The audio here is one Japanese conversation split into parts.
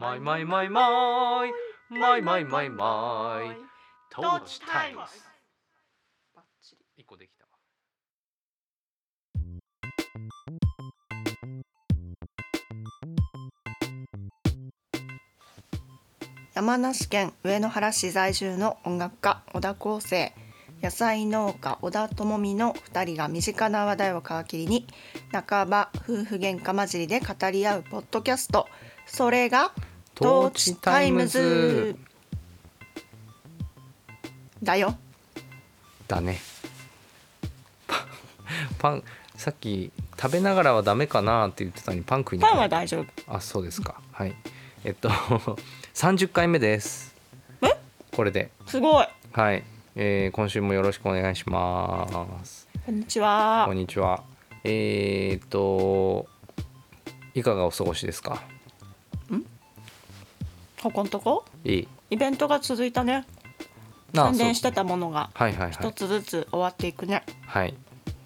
マイマイマイマイマイマイマイマイトーチタイムスバッチリ一個できたわ。山梨県上野原市在住の音楽家小田康生。野菜農家小田智美の2人が身近な話題を皮切りに半ば夫婦喧嘩混じりで語り合うポッドキャスト。それがトーチタイムズ。だよ。だね。パンさっき食べながらはダメかなって言ってたのにパン食いながらパンは大丈夫。あそうですか。はい。えっと30回目です。え？これで。すごい。はい、えー今週もよろしくお願いします。こんにちは。こんにちは。えー、っといかがお過ごしですか？ここんとこ？いい。イベントが続いたね。宣伝してたものが。はいはいはい。一つずつ終わっていくね、はい。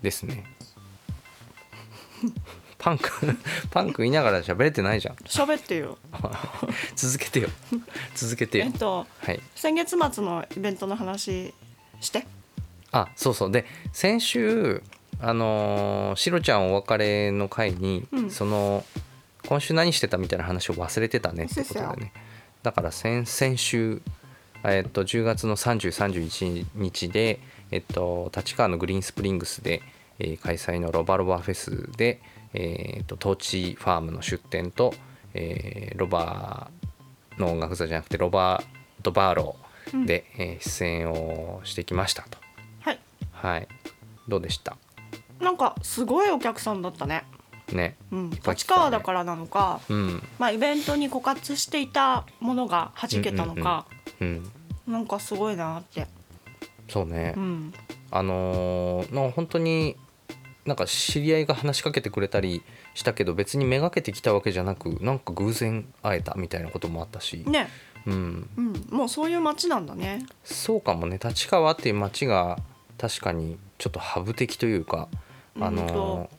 ですね。パンク パンク言いながら喋れてないじゃん。喋ってよ。続けてよ。続けてよ。えっとはい。先月末のイベントの話して。あそうそう。で先週あのーしろちゃんお別れの回に、うん。その今週何してたみたいな話を忘れてたねってことだよねだから先先週えっと10月の3031日で、えっと、立川のグリーンスプリングスで、えー開催のロバロバフェスで、えー、とトーチファームの出店と、えーロバの音楽座じゃなくてロバート・バーローで、えー出演をしてきましたと。はいはい。どうでした？なんかすごいお客さんだったねね。うん。立川だからなのかうん。まあイベントに枯渇していたものが弾けたのか、うん。なんかすごいなって。そうね。うん。あのーの本当になんか知り合いが話しかけてくれたりしたけど別にめがけてきたわけじゃなくなんか偶然会えたみたいなこともあったし、ね。うん、うん。もうそういう街なんだね。そうかもね。立川っていう街が確かにちょっとハブ的というか、あのうんと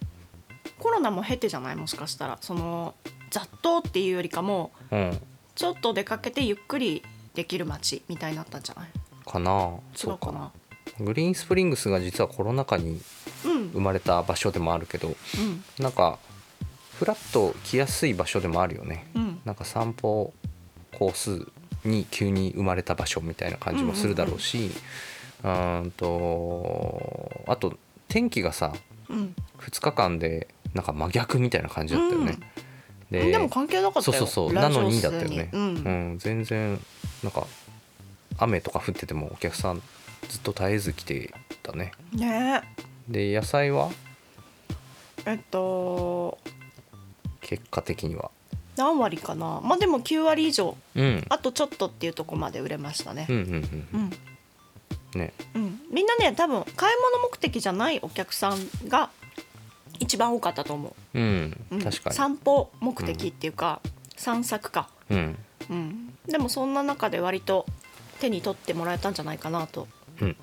コロナも経てじゃない？もしかしたら。その雑踏っていうよりかもーうん。ちょっと出かけてゆっくりできる街みたいになったんじゃない？かな。違そううかかな。グリーンスプリングスが実はコロナ禍にうん。生まれた場所でもあるけどうん。なんかフラッと来やすい場所でもあるよね。うん。なんか散歩コースに急に生まれた場所みたいな感じもするだろうしうーんとあと天気がさうん2日間でなんか真逆みたいな感じだったよね。でも関係なかったよ。そうそうそう。なのにだ数ったよね、うんうん、全然なんか雨とか降っててもお客さんずっと絶えず来てたね。ね。で野菜は？えっと結果的には。何割かな。まあでも9割以上。うん。あとちょっとっていうとこまで売れましたね。うんうんうん。うん、ね。うん、みんなね多分買い物目的じゃないお客さんが一番多かったと思う。んう、うん、確かに。散歩目的っていうか、散策か、うん。うん、でもそんな中で割と手に取ってもらえたんじゃないかなとうん。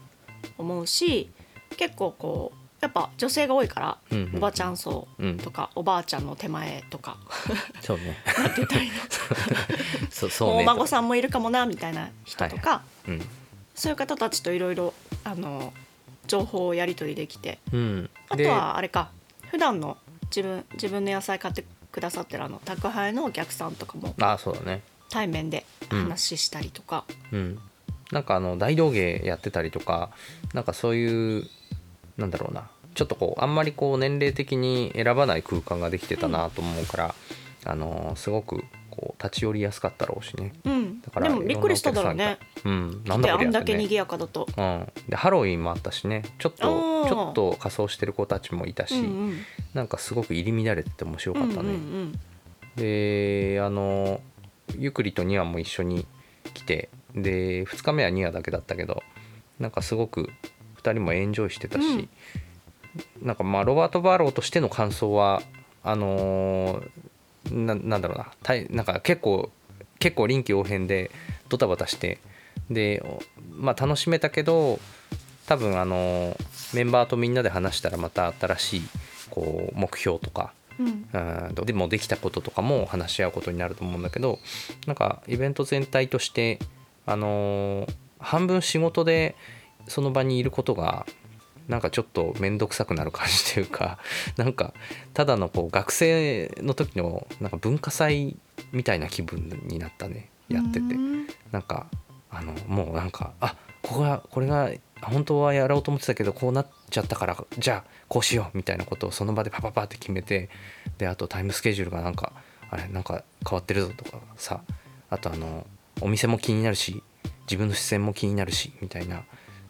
思うし結構こうやっぱ女性が多いから、うんうんおばちゃん層うん。とか、おばあちゃんの手前とかそうね。なんて言ったらいいの？そそうね。お孫さんもいるかもなみたいな人とか、うんそういう方たちといろいろあの情報をやり取りできてうん。あとはあれか普段の自分自分の野菜買ってくださってるあの宅配のお客さんとかもであそうだね。対面で話したりとか、うん。なんかあの大道芸やってたりとかなんかそういうなんだろうな。ちょっとこうあんまりこう年齢的に選ばない空間ができてたなと思うから、あのすごくこう立ち寄りやすかったろうしね。うん。だからでもびっくりしただろうね。うん。なんでだこりゃってね。あんだけ賑やかだと。うん、でハロウィンもあったしね。ちょっとちょっと仮装してる子たちもいたし、うん。うんなんかすごく入り乱れてて面白かったね、うんうんであのゆくりとニワも一緒に来てで2日目はニワだけだったけどなんかすごく2人もエンジョイしてたし、なんかまあロバート・バーローとしての感想はあのーななんだろうな。たいなんか結構結構臨機応変でドタバタしてで、おまあ、楽しめたけど多分あのーメンバーとみんなで話したらまた新しいこう目標とかうん。うんでもできたこととかも話し合うことになると思うんだけどなんかイベント全体としてあのー半分仕事でその場にいることがなんかちょっと面倒くさくなる感じというか なんかただのこう学生の時のなんか文化祭みたいな気分になったね。やってて。うん。なんかあのもうなんかあここがこれが本当はやろうと思ってたけどこうなっちゃったからじゃあこうしようみたいなことをその場でパパパって決めてであとタイムスケジュールがなんかあれなんか変わってるぞとかさあとあのお店も気になるし自分の視線も気になるしみたいな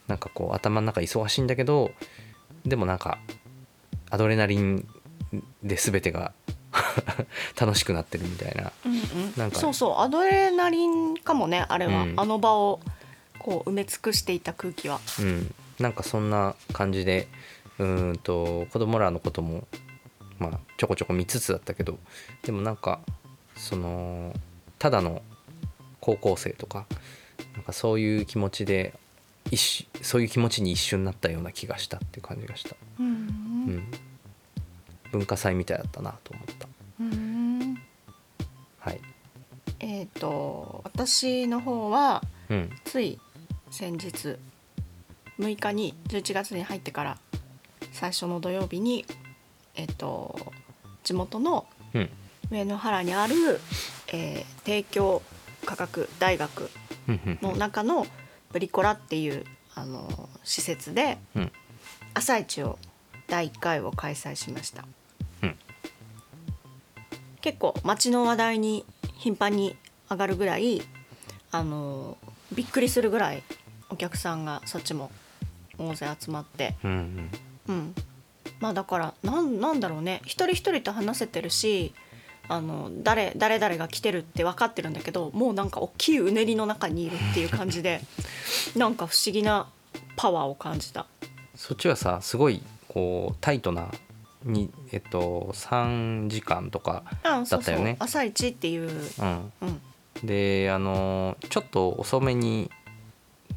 なんかこう頭の中忙しいんだけどでもなんかアドレナリンで全てが 楽しくなってるみたいな。うんうん。なそうそう。アドレナリンかもねあれは、うん。あの場をこう埋め尽くしていた空気は。うん、なんかそんな感じでうーんと子供らのこともまあちょこちょこ見つつだったけどでもなんかそのただの高校生とかなんかそういう気持ちで一瞬そういう気持ちに一瞬なったような気がしたっていう感じがした、うん。うん、文化祭みたいだったなと思った。うん。はい。えっ、と私の方はうん。つい先日6日に11月に入ってから最初の土曜日にえっ、と地元のうん。上野原にある、えー帝京科学大学の中のブリコラっていうあの施設でうん。朝市を第1回を開催しました、うん。結構街の話題に頻繁に上がるぐらいあのびっくりするぐらいお客さんがそっちも大勢集まって。うんうん。うん。まあだからなんなんだろうね。一人一人と話せてるしあの誰誰々が来てるって分かってるんだけどもうなんか大きいうねりの中にいるっていう感じで なんか不思議なパワーを感じた。そっちはさすごいこうタイトなにえっと3時間とかだったよね。朝一っていう、うん。うん、であのちょっと遅めに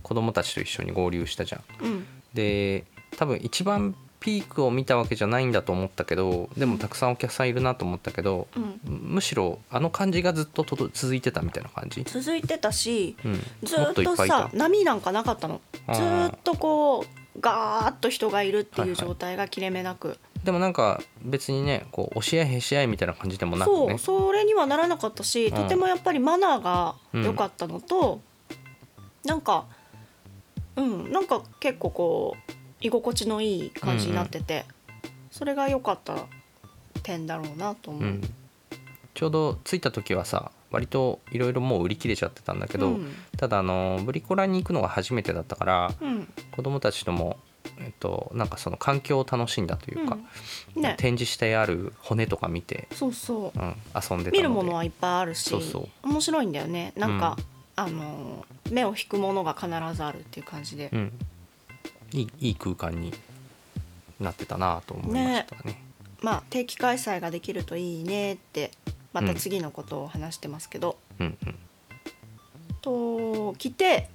子供たちと一緒に合流したじゃん。うん。で多分一番ピークを見たわけじゃないんだと思ったけどでもたくさんお客さんいるなと思ったけどうん、むしろあの感じがずっととど続いてたみたいな感じ、続いてたしうん、ずっとさ波なんかなかったの。ずーっとこうガーッと人がいるってはいはいいう状態が切れ目なく、でもなんか別にねこう押し合いへし合いみたいな感じでもなくそうねそれにはならなかったし、ん。とてもやっぱりマナーが良かったのと、なんかうんなんか結構こう居心地のいい感じになってて、それが良かった点だろうなと思う。うん、ちょうど着いた時はさ割といろいろもう売り切れちゃってたんだけど、うん。ただあのブリコラに行くのが初めてだったからうん。子供たちとも、えっと、なんかその環境を楽しんだというか、うん。ね。展示してある骨とか見て、そうそう。うん、遊んでた見るものはいっぱいあるしそうそう。面白いんだよね。なんか、あの目を引くものが必ずあるっていう感じで、うん、いいいい空間になってたなと思いましたね。まあ定期開催ができるといいねってまた次のことを話してますけど、うん。うんと来て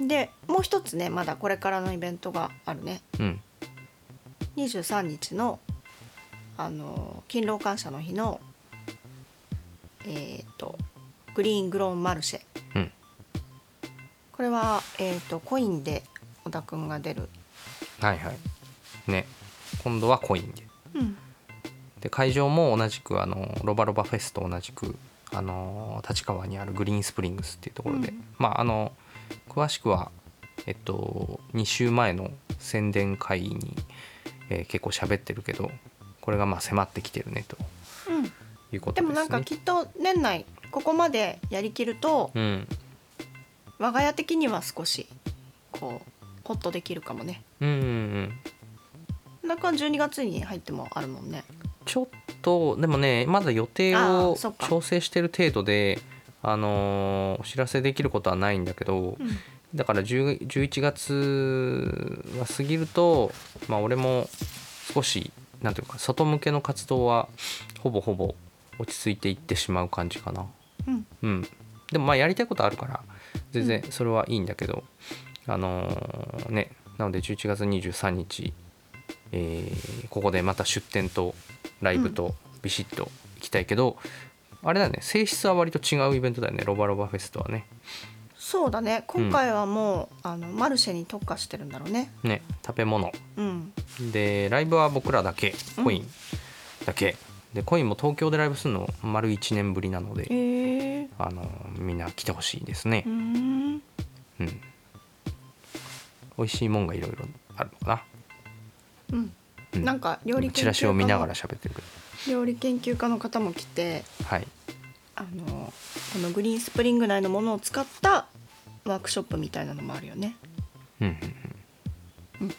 でもう一つねまだこれからのイベントがあるね。うん。23日のあの勤労感謝の日のえっ、とグリーングローンマルシェ。うん。これは、えー、とコインで小田くんが出る、はいはい。ね。今度はコインで。うん。で会場も同じくあのロバロバフェスと同じくあの立川にあるグリーンスプリングスっていうところで、うん。まああの詳しくはえっと2週前の宣伝会に、えー結構喋ってるけどこれがまあ迫ってきてるねとうん、いうことですね。でもなんかきっと年内ここまでやりきるとうん。我が家的には少しこうホッとできるかもねうんうんうん。なんか12月に入ってもあるもんね。ちょっとでもねまだ予定をあーそっか。調整してる程度であのーお知らせできることはないんだけど、うん。だから10 11月が過ぎると、まあ、俺も少しなんていうか外向けの活動はほぼほぼ落ち着いていってしまう感じかな。うん。うん、でもまあやりたいことあるから全然それはいいんだけど、あのーねなので11月23日、えーここでまた出店とライブとビシッと行きたいけどあれだね性質は割と違うイベントだよねロバロバフェストはね。そうだね。今回はもう、あのマルシェに特化してるんだろうね。ね食べ物。うん。でライブは僕らだけコインだけ、でコインも東京でライブするの丸1年ぶりなので、へえあのみんな来てほしいですね。う、ん。うん、美味しいもんがいろいろあるのかうん。な、うなんか料理チラシを見ながら喋ってる。け料理研究家の方も来てどはい。あのこのグリーンスプリング内のものを使ったワークショップみたいなのもあるよね。うんうんうん。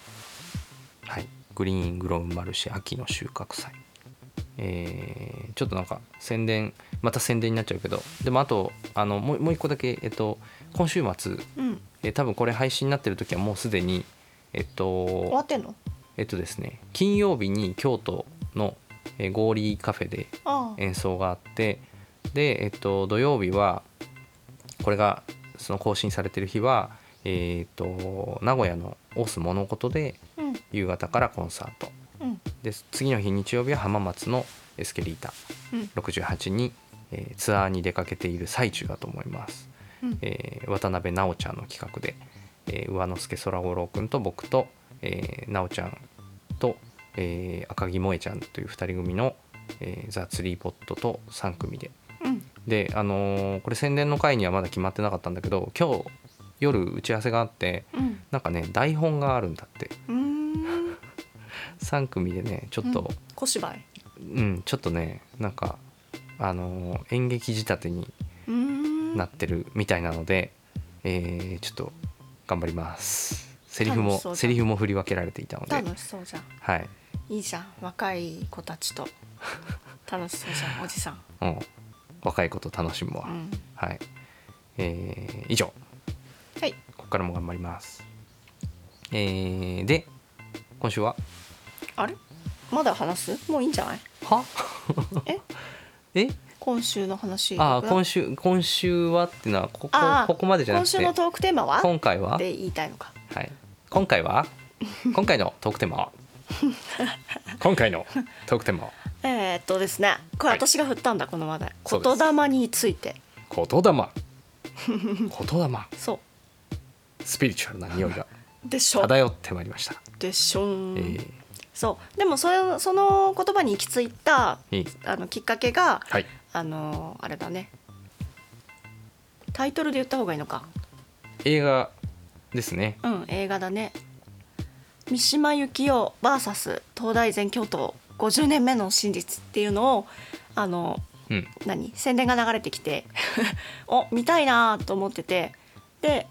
はい。グリーングローンマルシェ秋の収穫祭。えーちょっとなんか宣伝また宣伝になっちゃうけど。でもあとあのもうもう一個だけ、えっと、今週末、うんえー多分これ配信になってる時はもうすでにえっと終わってんの？えっとですね金曜日に京都の、えーゴーリーカフェで演奏があってで、えっと、土曜日はこれがその更新されてる日は、えっと名古屋のオース物事でうん。夕方からコンサート。うん。で次の日日曜日は浜松のエスケリータ。うん。68に、えーツアーに出かけている最中だと思います、うん。えー渡辺直ちゃんの企画で、えー上之助空五郎君と僕と、えー、直ちゃんと、えー赤木萌ちゃんという2人組の、えーザ・ツリーポットと3組で。うん。であのーこれ宣伝の回にはまだ決まってなかったんだけど今日夜打ち合わせがあってうん。なんかね台本があるんだって。うーん。3組でねちょっと、小芝居。うん、ちょっとねなんかあのー演劇仕立てになってるみたいなので、えーちょっと頑張ります。セリフもセリフも振り分けられていたので。楽しそうじゃん。はい、いいじゃん。若い子たちと。楽しそうじゃんおじさん。うん、若いこと楽しむわ、うん。はい、えー以上。はい。ここからも頑張ります。えーで今週は？あれ？まだ話す？もういいんじゃない？は？え？え？今週の話あー今週今週はっていうのはここここまでじゃなくて今週のトークテーマは？今回は、って言いたいのか。はい、今回は？今回のトークテーマは？今回のトークテーマは？えー、っとですねこれはい私が振ったんだ、この話題。言霊について。言霊。言霊。そスピリチュアルな匂いがう でしょ。漂ってまいりました、でしょ。ん、え。ーそう。でもそれその言葉に行き着いたいいあのきっかけがはいあのあれだね。タイトルで言った方がいいのか。映画ですね。うん映画だね。三島由紀夫 VS 東大全教頭50年目の真実っていうのをあのうん。何？宣伝が流れてきて お見たいなと思ってて。で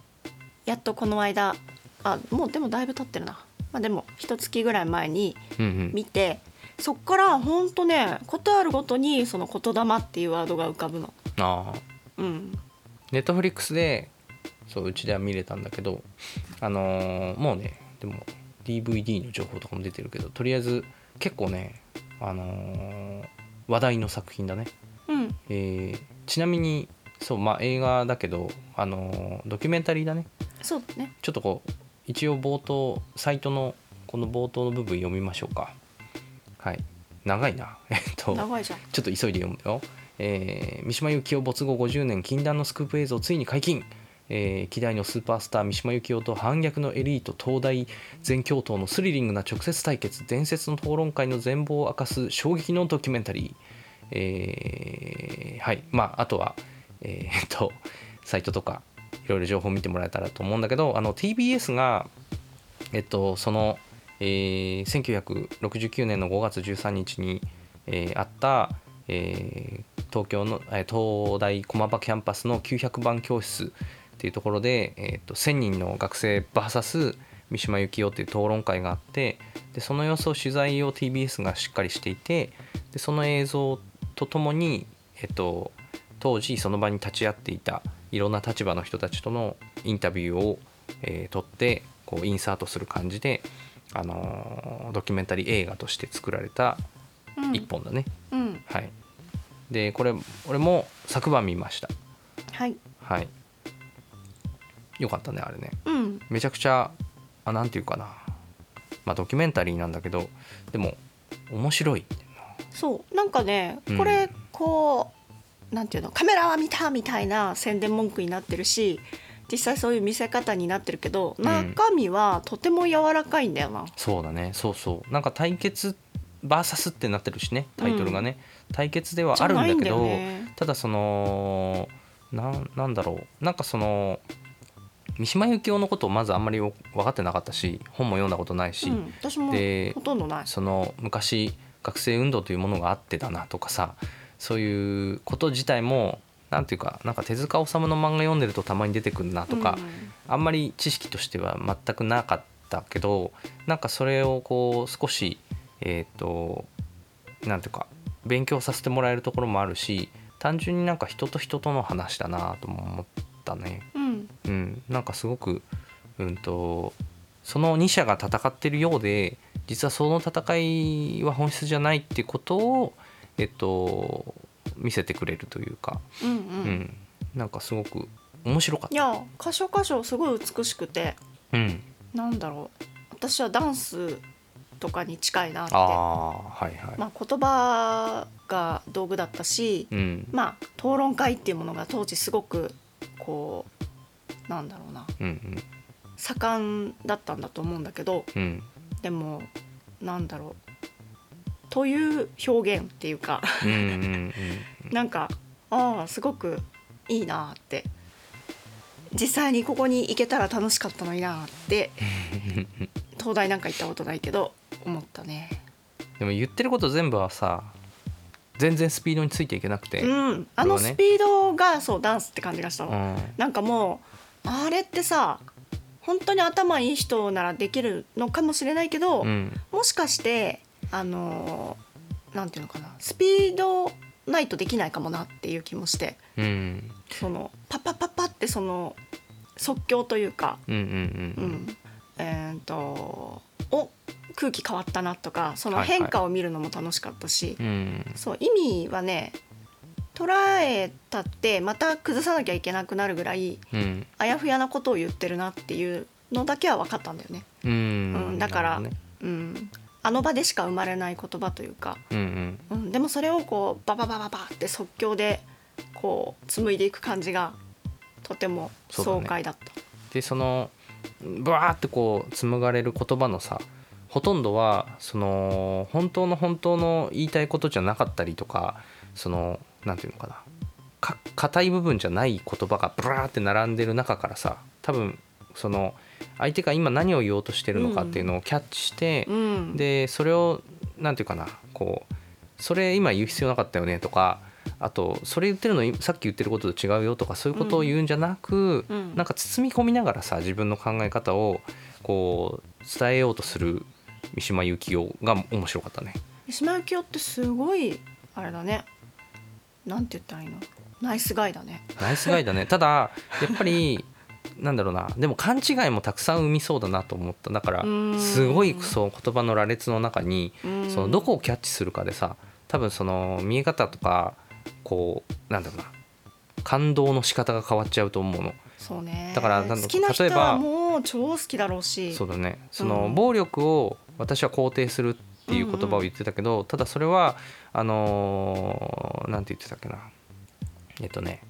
やっとこの間あもうでもだいぶ経ってるな、まあ、でも一月ぐらい前にうんうん。見てそっからほんとねことあるごとにその言霊っていうワードが浮かぶの。ああ。うん、ネットフリックスでそううちでは見れたんだけどあのーもうねでも DVD の情報とかも出てるけどとりあえず結構ねあのー話題の作品だね。うん、えーちなみにそうまあ映画だけどあのードキュメンタリーだね。そうね。ちょっとこう一応冒頭サイトのこの冒頭の部分読みましょうかはい。長いな。えっと長いじゃん。ちょっと急いで読むよ、えー三島由紀夫没後50年禁断のスクープ映像ついに解禁。えー、希代のスーパースター三島由紀夫と反逆のエリート東大全教頭のスリリングな直接対決伝説の討論会の全貌を明かす衝撃のドキュメンタリー、えーはい。まああとはえーっとサイトとかいろいろ情報を見てもらえたらと思うんだけどあの TBS がえっとその、えー1969年の5月13日に、えーあった、えー東京の、えー東大駒場キャンパスの900番教室っていうところで、えー、と1000人の学生 VS 三島由紀夫っていう討論会があってでその様子を取材を TBS がしっかりしていてでその映像とともに、えっと、当時その場に立ち会っていたいろんな立場の人たちとのインタビューを、えー撮ってこうインサートする感じで、あのードキュメンタリー映画として作られたうん。一本だね、うん、はい。でこれ俺も昨晩見ました。はい、はい。よかったねあれね。うん、めちゃくちゃあなんていうかな。まあドキュメンタリーなんだけどでも面白い。そう。なんかねうん。これこう、なんていうのカメラは見たみたいな宣伝文句になってるし実際そういう見せ方になってるけど、ん。中身はとても柔らかいんだよな。そうだね。そうそう。なんか対決 VS ってなってるしねタイトルがね、対決ではあるんだけどねただそのなんなんだろう。なんかその三島由紀夫のことをまずあんまり分かってなかったし本も読んだことないし、うん、私もでほとんどない。その昔学生運動というものがあってだなとかさそういうこと自体もなんていうかなんか手塚治虫の漫画読んでるとたまに出てくるなとか、あんまり知識としては全くなかったけどなんかそれをこう少しえっ、となんていうか勉強させてもらえるところもあるし単純になんか人と人との話だなとも思ったね。うん、うん。うん、なんかすごく、うん、とその2者が戦ってるようで実はその戦いは本質じゃないってことを、えっと、見せてくれるというか、うんううん。ん、なんかすごく面白かっいや箇所箇所すごい美しくて。た。うん、なんだろう。私はダンスとかに近いなって。ああはいはい。まあ、言葉が道具だったし、うん。まあ、討論会っていうものが当時すごくこうなんだろうな。うん盛んだったんだと思うんだけどうんうん。でもなんだろうという表現っていうかなんかああすごくいいなって。実際にここに行けたら楽しかったのになって東大なんか行ったことないけど思ったね。でも言ってること全部はさ全然スピードについていけなくて、うん、あのスピードがそうダンスって感じがしたの。うん。なんかもうあれってさ本当に頭いい人ならできるのかもしれないけど、うん。もしかしてあのーなんていうのかな。スピードないとできないかもなっていう気もして。うん。そのパッパッパッパってその即興というか、うんうんううん。ん、えー、とお空気変わったなとかそのはいはい。変化を見るのも楽しかったし、うん。そう意味はね捉えたってまた崩さなきゃいけなくなるぐらいうん。あやふやなことを言ってるなっていうのだけは分かったんだよね。うん。うんだからなるうん、あの場でしか生まれない言葉というか、ほどねうん、でもそれをこうバババババって即興でこう紡いでいく感じがとても爽快だった。でそのバーってこう紡がれる言葉のさほとんどはその本当の本当の言いたいことじゃなかったりとかそのなんていうのかな。か硬い部分じゃない言葉がブラーって並んでる中からさ多分その相手が今何を言おうとしてるのかっていうのをキャッチして、うん、でそれをなんていうかなこうそれ今言う必要なかったよねとかあとそれ言ってるのさっき言ってることと違うよとかそういうことを言うんじゃなく、うん。なんか包み込みながらさ自分の考え方をこう伝えようとする三島由紀夫が面白かったね。三島由紀夫ってすごいあれだね。なんて言ったらいいの？ナイスガイだね。ナイスガイだね。ただやっぱりなんだろうな。でも勘違いもたくさん生みそうだなと思った。だからうん。すごいそう言葉の羅列の中にうん。そのどこをキャッチするかでさ多分その見え方とかこうなんだろうな。感動の仕方が変わっちゃうと思うの。そうね。だから好きな人例えばはもう超好きだろうし。そうだね。そうのん暴力を私は肯定するっていう言葉を言ってたけどただそれはあのーなんて言ってたっけな。えっとね。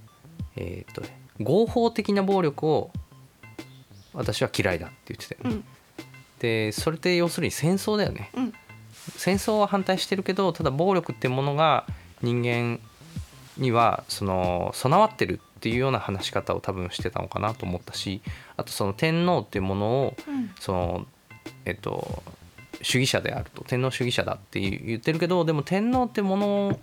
えっとね合法的な暴力を私は嫌いだって言ってたよね、うん。でそれって要するに戦争だよね。うん。戦争は反対してるけどただ暴力ってものが人間にはその備わってるっていうような話し方を多分してたのかなと思ったしあとその天皇っていうものをうん。そのえっと主義者であると。天皇主義者だって言ってるけどでも天皇ってもの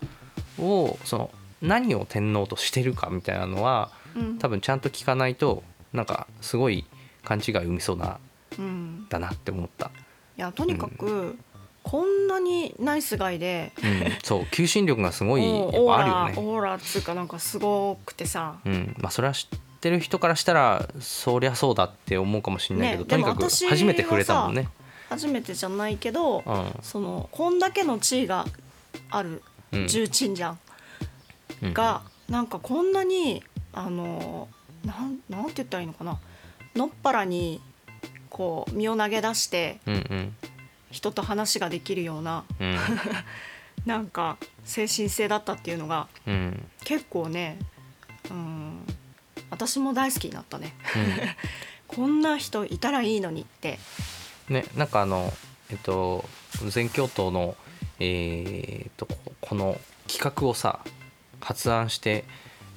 をその何を天皇としてるかみたいなのはうん。多分ちゃんと聞かないとなんかすごい勘違い生みそうな。うんだなって思った、いやとにかく、こんなにナイスガイで。うん、そう求心力がすごいやっぱあるよね。ラオーラっつうかなんかすごくてさ。うん。まあ、それは知ってる人からしたらそりゃそうだって思うかもしれないけど、ねとにかく初めて触れたもんね。初めてじゃないけど、うん。そのこんだけの地位があるうん重鎮じゃん、うん。がなんかこんなにあのなんなんて言ったらいいのかな。のっぱらにこう身を投げ出してうんうん。人と話ができるようなうん。なんか精神性だったっていうのがうん。結構ねうん私も大好きになったね。う こんな人いたらいいのにって。んねなんかあのえっと全教頭のえーっとここの企画をさ発案して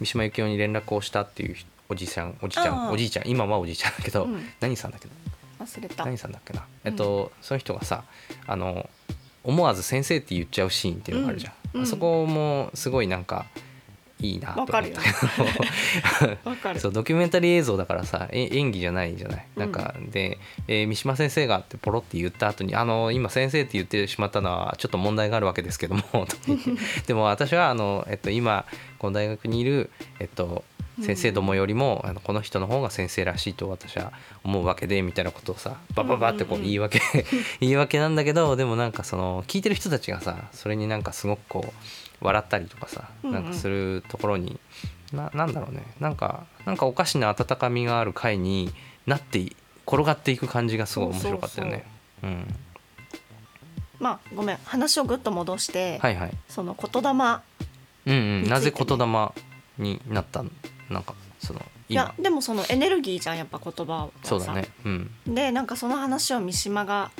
三島由紀夫に連絡をしたっていうおじいちゃんおじいちゃんおじいちゃん今はおじいちゃんだけど、うん。何さんだっけど忘れた。何さんだっけな？えっと、その人がさあの思わず「先生」って言っちゃうシーンっていうのがあるじゃん。あそこもすごいなんかいいなわかる そうドキュメンタリー映像だからさえ演技じゃないじゃない、なんかで、えー三島先生が」ってポロって言った後に「あの今先生って言ってしまったのはちょっと問題があるわけですけども」でも私はあの、えっと、今この大学にいる、えっと、先生どもよりも、あのこの人の方が先生らしいと私は思うわけでみたいなことをさバババってこう言い訳 言い訳なんだけどでもなんかその聞いてる人たちがさそれになんかすごくこう笑ったりとかさうんうん。なんかするところに、ななんだろうね。なんかなんかおかしな温かみがある回になってい転がっていく感じがすごい面白かったよね。うん、まあごめん。話をぐっと戻して、はいはい。その言霊うんうん。なぜ言霊になったなんかそのいやでもそのエネルギーじゃんやっぱ言葉はさ。そうだね。うん。でなんかその話を三島が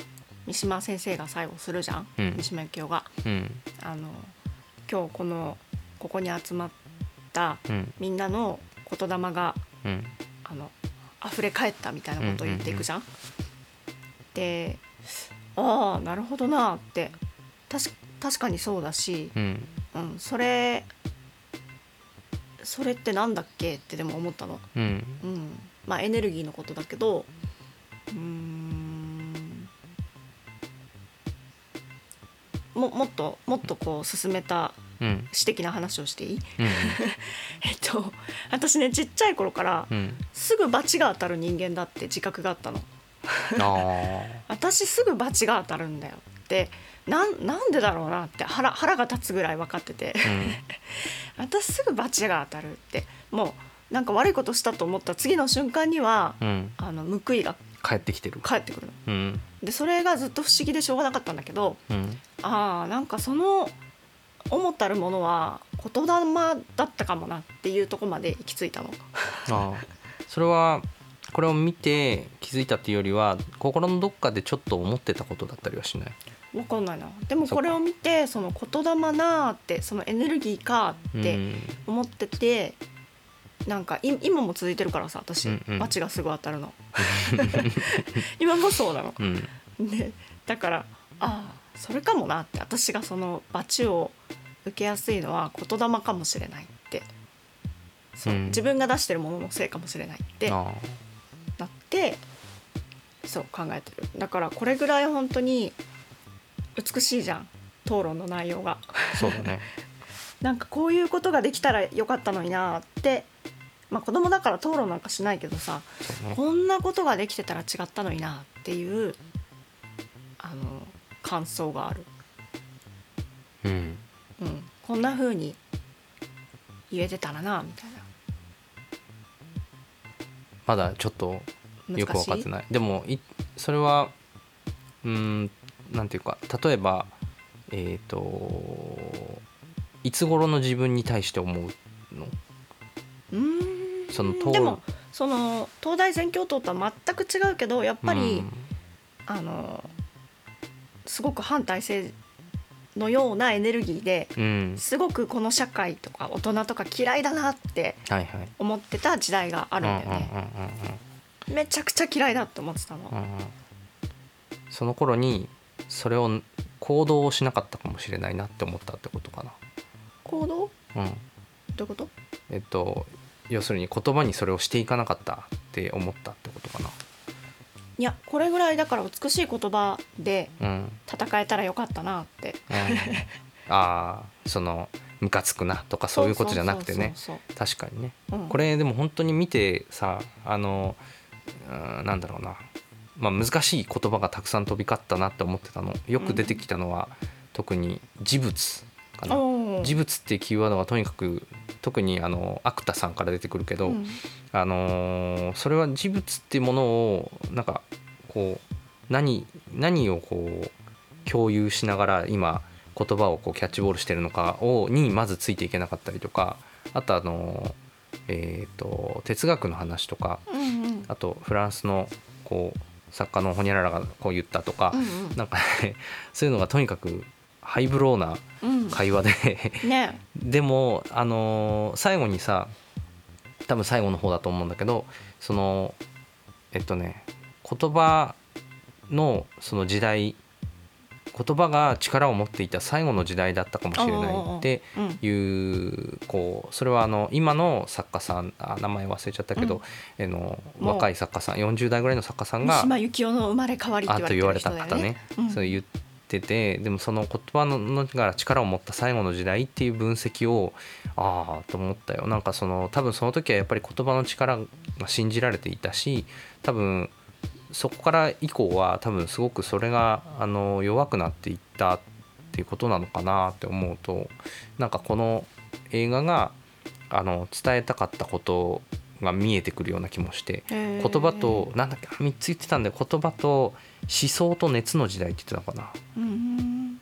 三島先生が最後するじゃん、うん。三島由紀夫が。うん。あの今日このここに集まったうん。みんなの言霊がうん。あの溢れ返ったみたいなことを言っていくじゃん。でああなるほどなって確確かにそうだし、うん。うん、それそれってなんだっけってでも思ったの。うん。うん、まあエネルギーのことだけどうーん。ももっともっとこう進めたうん。詩的な話をしていい？うん えっと私ねちっちゃい頃からうん。すぐ罰が当たる人間だって自覚があったの。あ 私すぐ罰が当たるんだよって。なんなんでだろうなって腹腹が立つぐらい分かってて。あうん。私すぐ罰が当たるって。もうなんか悪いことしたと思った次の瞬間にはうん。あの報いが帰ってきてる。返ってくるの。うん。でそれがずっと不思議でしょうがなかったんだけどうん。ああなんかその思ったるものは言霊だったかもなっていうところまで行き着いたの。ああ。それはこれを見て気づいたっていうよりは心のどっかでちょっと思ってたことだったりはしない？わかんないな。でもこれを見てその言霊なーってそのエネルギーかってうん。思ってて、なんかい今も続いてるからさ私、うんうん。がすぐ当たるの。今もそうなの。うん。でだからああそれかもなって私がそのバチを受けやすいのは言霊かもしれないって。そう、うん。自分が出してるもののせいかもしれないってなあ。ってそう考えてる。だからこれぐらい本当に美しいじゃん。討論の内容が。あそうだね。なんかこういうことができたらよかったのになって。まあ子供だから討論なんかしないけどさね。こんなことができてたら違ったのになっていう感想がある、うん。うん、こんな風に言えてたらなみたいまだちょっとなよく分かっていない。でもいそれはうーんなんていうか例えばえっ、といつ頃の自分に対して思うの？うーん。その討でもその東大全教頭とは全く違うけどやっぱり、あのすごく反体制のようなエネルギーでうん、うん、すごくこの社会とか大人とか嫌いだなって思ってた時代があるんだよね、めちゃくちゃ嫌いだって思ってたの、うんうんその頃にそれを行動をしなかったかもしれないなって思ったってことか行動？な。うん、どういうこと？えっと要するに言葉にそれをしていかなかったって思ったってことかいやこれぐらいだから美しい言葉で戦えたらよかったなって。ああそのムカつくなとかそういうことじゃなくてね。そう確かにねそう。そうそううん。これでも本当に見てさあのうんなんだろうな、まあ、難しい言葉がたくさん飛び交ったなって思ってたの。よく出てきたのは、特に事物かな。おー。事物っていうキーワードがとにかく特にあのアクタさんから出てくるけど、うん。あのーそれは事物っていうものをなんかこう何何をこう共有しながら今言葉をこうキャッチボールしてるのかをにまずついていけなかったりとかあとあの、えー、と哲学の話とかうんうん。あとフランスのこう作家のホニャララがこう言ったとか、うんうん。なんかね そういうのがとにかくハイブローなうん。会話で。ね。でも、あのー最後にさ多分最後の方だと思うんだけどそのえっとね言葉のその時代言葉が力を持っていた最後の時代だったかもしれないってうん。いうこうそれはあの今の作家さんあ名前忘れちゃったけど、あのもう。若い作家さん40代ぐらいの作家さんが三島由紀夫の生まれ変わりってあ言われてと言われた方ね。うん。そう言っててでもその言葉ののが力を持った最後の時代っていう分析をああと思ったよ。なんかその多分その時はやっぱり言葉の力が信じられていたし多分そこから以降は多分すごくそれがあの弱くなっていったっていうことなのかなって思うとなんかこの映画があの伝えたかったことが見えてくるような気もして言言葉となんだっけ3つ言ってたんで言葉と思想と熱の時代って言ってたのかな。うん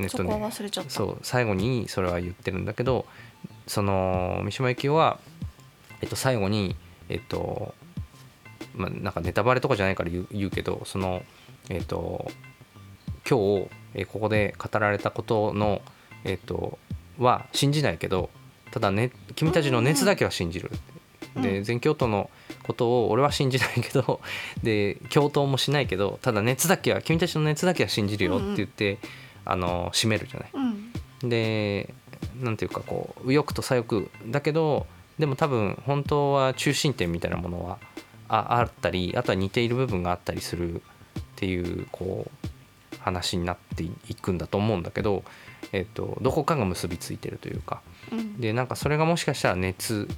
えっそこはとね忘れちゃった。そう最後にそれは言ってるんだけどその三島由紀夫は、えっと、最後にえっとまあなんかネタバレとかじゃないから言う言うけどそのえっと今日えーここで語られたことのえっとは信じないけどただね君たちの熱だけは信じる、うんで全教徒のことを俺は信じないけど で教頭もしないけどただ熱だけは君たちの熱だけは信じるよって言って、あの締めるじゃない。うん。でなんていうかこう右翼と左翼だけどでも多分本当は中心点みたいなものはああったりあとは似ている部分があったりするっていうこう話になっていくんだと思うんだけど、えっとどこかが結びついてるというか。うん。でなんかそれがもしかしたら熱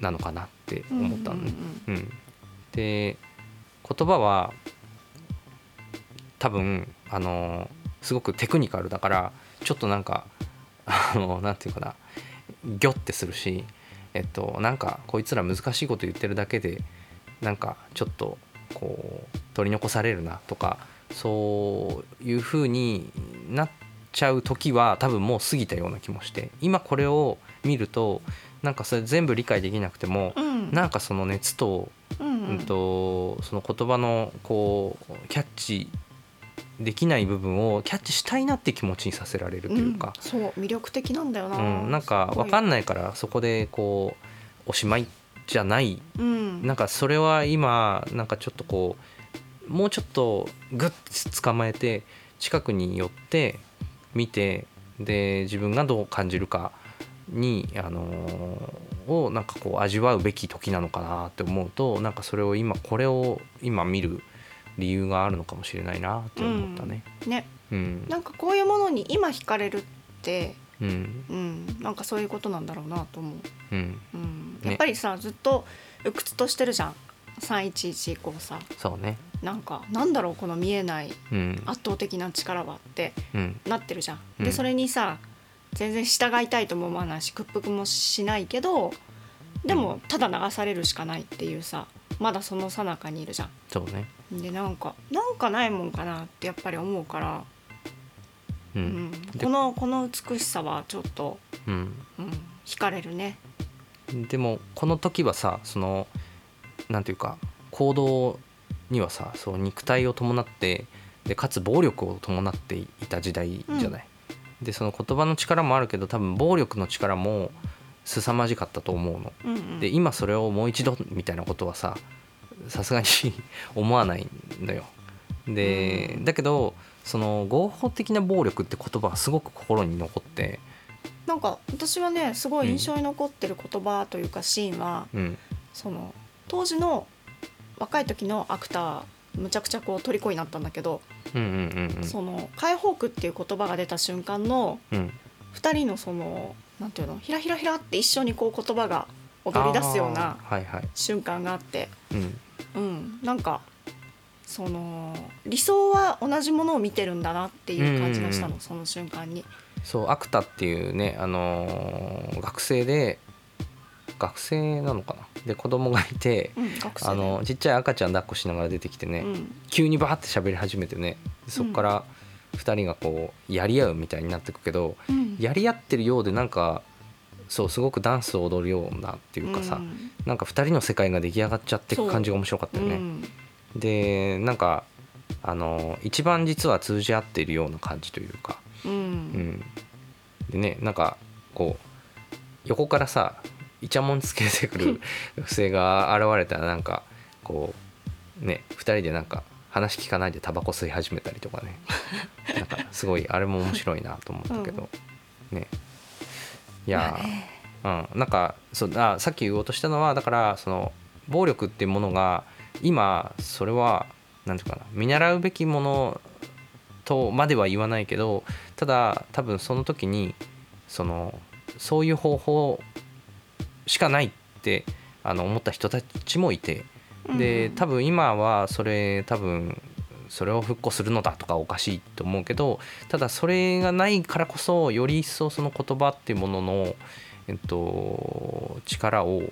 なのかなって思ったのね。うん、で言葉は多分あのすごくテクニカルだからちょっとなんかあのなんていうかなギョってするしえっとなんかこいつら難しいこと言ってるだけでなんかちょっとこう取り残されるなとかそういう風になっちゃう時は多分もう過ぎたような気もして今これを見るとなんかそれ全部理解できなくてもうん。なんかその熱とうんうん。とその言葉のこうキャッチできない部分をキャッチしたいなって気持ちにさせられるというか、うん。そう魅力的なんだよな。うん。なんか分かんんないからそこでこうおしまいじゃない。うん。なんかそれは今なんかちょっとこうもうちょっとグッと捕まえて近くに寄って見てで自分がどう感じるかに、あのーをなんかこう味わうべき時なのかなって思うとなんかそれを今これを今見る理由があるのかもしれないなって思ったね。ね。うん。なんかこういうものに今惹かれるって、うん。うん、なんかそういうことなんだろうなと思う。うん。うん、ね。やっぱりさ、ずっと鬱屈としてるじゃん。311以降さ。そうね。なんかなんだろうこの見えないうん。圧倒的な力はってうん。なってるじゃん。うん。でそれにさ全然従いたいとも思わないし屈服もしないけどでもただ流されるしかないっていうさまだその最中にいるじゃそうね。ん。でなんかなんかないもんかなってやっぱり思うから、ううんんこのこの美しさはちょっと、うんうん、惹かれるね。でもこの時はさそのなんていうか行動にはさそう肉体を伴ってでかつ暴力を伴っていた時代じゃない？でその言葉の力もあるけど多分暴力の力も凄まじかったと思うの。うんうん、で今それをもう一度みたいなことはささすがに思わないのよ。で、うんだけどその合法的な暴力って言葉はすごく心に残って、なんか私はねすごい印象に残ってる言葉というかシーンは、うんその当時の若い時のアクターむちゃくちゃこう虜になったんだけど、その解放区っていう言葉が出た瞬間のうん。2人のそのなんていうのひらひらひらって一緒にこう言葉が踊り出すような瞬間があって、うん、うん、なんかその理想は同じものを見てるんだなっていう感じがしたの、うん。その瞬間に。そうアクタっていうね、あのー学生で学生なのかな？で子供がいて、うん、あのちっちゃい赤ちゃん抱っこしながら出てきてね、うん。急にバーって喋り始めてねそこから、2人がこうやり合うみたいになってくけどうん。やり合ってるようでなんかそうすごくダンスを踊るようなっていうかさ、ん。なんか2人の世界が出来上がっちゃってく感じが面白かったよね。う。んでなんかあの一番実は通じ合っているような感じというか、ううんん、でねなんかこう横からさイチャモンつけてくる 不正が現れたらなんかこうね2人でなんか話聞かないでタバコ吸い始めたりとかね。なんかすごいあれも面白いなと思ったけど、ね。いやー、うん、なんかそうあさっき言おうとしたのはだからその暴力っていうものが今それは何ていうかな見習うべきものとまでは言わないけどただ多分その時にそのそういう方法しかないってあの思った人たちもいてでうん。多分今はそれ多分それを復興するのだとかおかしいと思うけどただそれがないからこそより一層その言葉っていうものの、えっと、力を、